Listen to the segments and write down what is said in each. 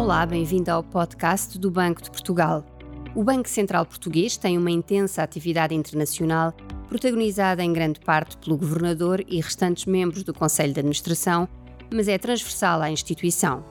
Olá, bem-vindo ao podcast do Banco de Portugal. O Banco Central Português tem uma intensa atividade internacional, protagonizada em grande parte pelo governador e restantes membros do Conselho de Administração, mas é transversal à instituição.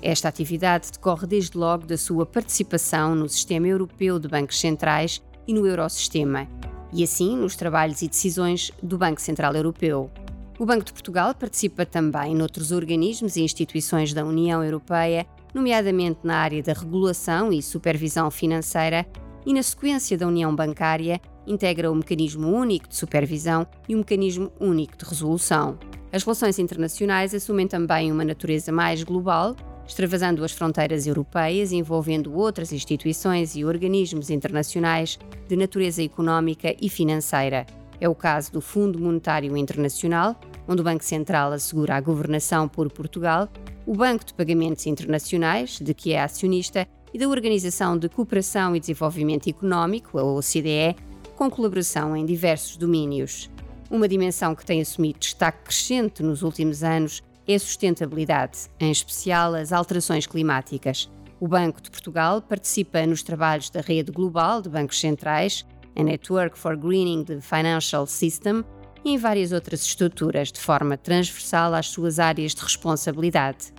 Esta atividade decorre desde logo da sua participação no Sistema Europeu de Bancos Centrais e no Eurosistema, e assim nos trabalhos e decisões do Banco Central Europeu. O Banco de Portugal participa também noutros organismos e instituições da União Europeia nomeadamente na área da regulação e supervisão financeira, e na sequência da União Bancária, integra o Mecanismo Único de Supervisão e o Mecanismo Único de Resolução. As relações internacionais assumem também uma natureza mais global, extravasando as fronteiras europeias envolvendo outras instituições e organismos internacionais de natureza económica e financeira. É o caso do Fundo Monetário Internacional, onde o Banco Central assegura a governação por Portugal, o Banco de Pagamentos Internacionais, de que é acionista, e da Organização de Cooperação e Desenvolvimento Económico, a OCDE, com colaboração em diversos domínios. Uma dimensão que tem assumido destaque crescente nos últimos anos é a sustentabilidade, em especial as alterações climáticas. O Banco de Portugal participa nos trabalhos da Rede Global de Bancos Centrais, a Network for Greening the Financial System, e em várias outras estruturas, de forma transversal às suas áreas de responsabilidade.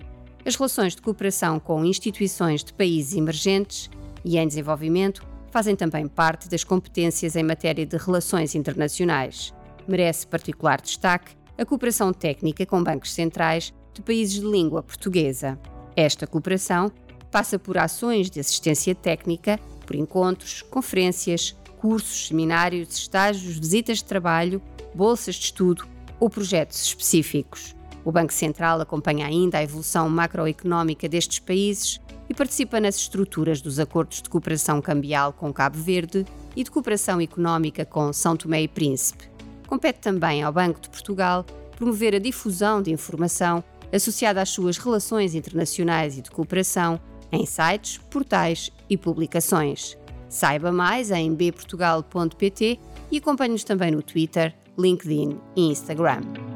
As relações de cooperação com instituições de países emergentes e em desenvolvimento fazem também parte das competências em matéria de relações internacionais. Merece particular destaque a cooperação técnica com bancos centrais de países de língua portuguesa. Esta cooperação passa por ações de assistência técnica, por encontros, conferências, cursos, seminários, estágios, visitas de trabalho bolsas de estudo ou projetos específicos. O Banco Central acompanha ainda a evolução macroeconómica destes países e participa nas estruturas dos acordos de cooperação cambial com Cabo Verde e de cooperação económica com São Tomé e Príncipe. Compete também ao Banco de Portugal promover a difusão de informação associada às suas relações internacionais e de cooperação em sites, portais e publicações. Saiba mais em bportugal.pt e acompanhe-nos também no Twitter, LinkedIn e Instagram.